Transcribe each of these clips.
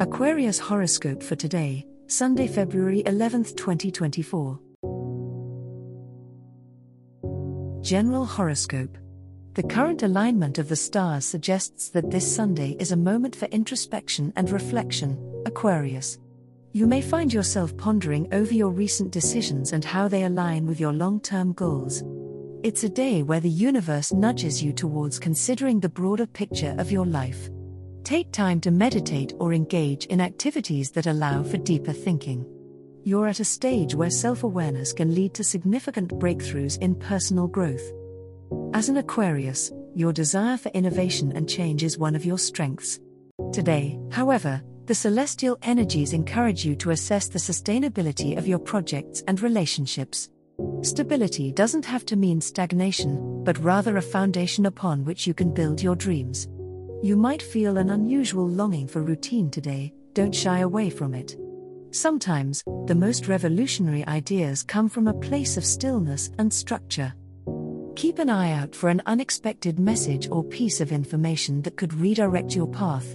Aquarius horoscope for today, Sunday, February 11th, 2024. General horoscope. The current alignment of the stars suggests that this Sunday is a moment for introspection and reflection, Aquarius. You may find yourself pondering over your recent decisions and how they align with your long term goals. It's a day where the universe nudges you towards considering the broader picture of your life. Take time to meditate or engage in activities that allow for deeper thinking. You're at a stage where self awareness can lead to significant breakthroughs in personal growth. As an Aquarius, your desire for innovation and change is one of your strengths. Today, however, the celestial energies encourage you to assess the sustainability of your projects and relationships. Stability doesn't have to mean stagnation, but rather a foundation upon which you can build your dreams. You might feel an unusual longing for routine today, don't shy away from it. Sometimes, the most revolutionary ideas come from a place of stillness and structure. Keep an eye out for an unexpected message or piece of information that could redirect your path.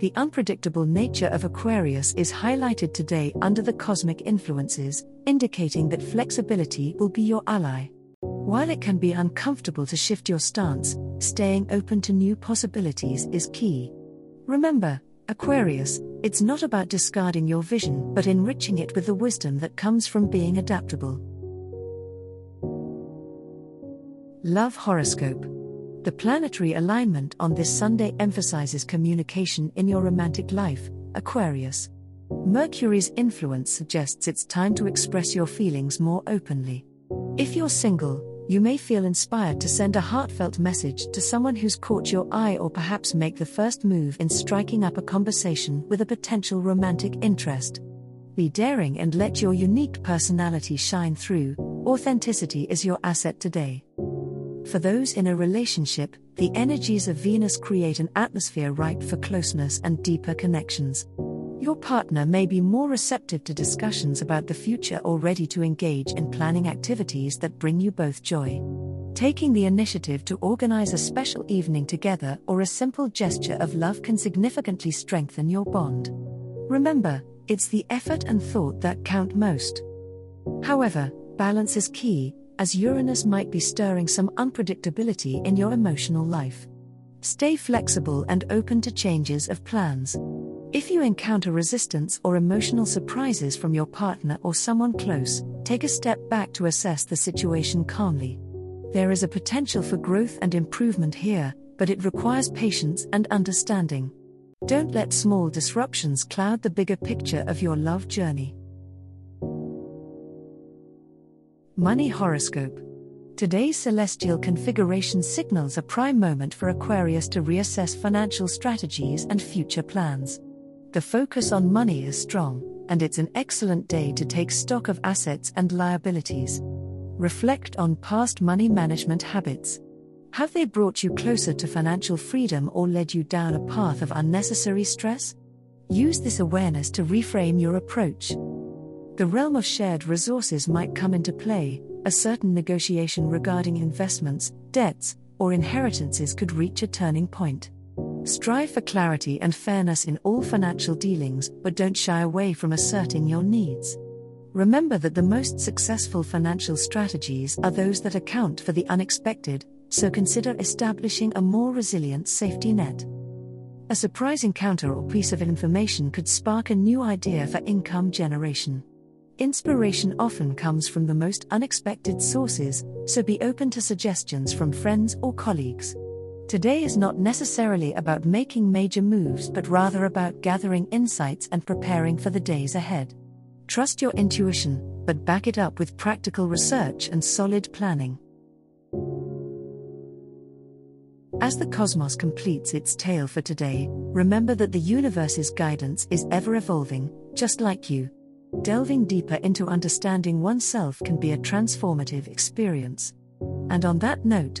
The unpredictable nature of Aquarius is highlighted today under the cosmic influences, indicating that flexibility will be your ally. While it can be uncomfortable to shift your stance, staying open to new possibilities is key. Remember, Aquarius, it's not about discarding your vision but enriching it with the wisdom that comes from being adaptable. Love Horoscope The planetary alignment on this Sunday emphasizes communication in your romantic life, Aquarius. Mercury's influence suggests it's time to express your feelings more openly. If you're single, you may feel inspired to send a heartfelt message to someone who's caught your eye or perhaps make the first move in striking up a conversation with a potential romantic interest. Be daring and let your unique personality shine through, authenticity is your asset today. For those in a relationship, the energies of Venus create an atmosphere ripe for closeness and deeper connections. Your partner may be more receptive to discussions about the future or ready to engage in planning activities that bring you both joy. Taking the initiative to organize a special evening together or a simple gesture of love can significantly strengthen your bond. Remember, it's the effort and thought that count most. However, balance is key, as Uranus might be stirring some unpredictability in your emotional life. Stay flexible and open to changes of plans. If you encounter resistance or emotional surprises from your partner or someone close, take a step back to assess the situation calmly. There is a potential for growth and improvement here, but it requires patience and understanding. Don't let small disruptions cloud the bigger picture of your love journey. Money Horoscope Today's celestial configuration signals a prime moment for Aquarius to reassess financial strategies and future plans. The focus on money is strong, and it's an excellent day to take stock of assets and liabilities. Reflect on past money management habits. Have they brought you closer to financial freedom or led you down a path of unnecessary stress? Use this awareness to reframe your approach. The realm of shared resources might come into play, a certain negotiation regarding investments, debts, or inheritances could reach a turning point. Strive for clarity and fairness in all financial dealings, but don't shy away from asserting your needs. Remember that the most successful financial strategies are those that account for the unexpected, so consider establishing a more resilient safety net. A surprise encounter or piece of information could spark a new idea for income generation. Inspiration often comes from the most unexpected sources, so be open to suggestions from friends or colleagues. Today is not necessarily about making major moves but rather about gathering insights and preparing for the days ahead. Trust your intuition, but back it up with practical research and solid planning. As the cosmos completes its tale for today, remember that the universe's guidance is ever evolving, just like you. Delving deeper into understanding oneself can be a transformative experience. And on that note,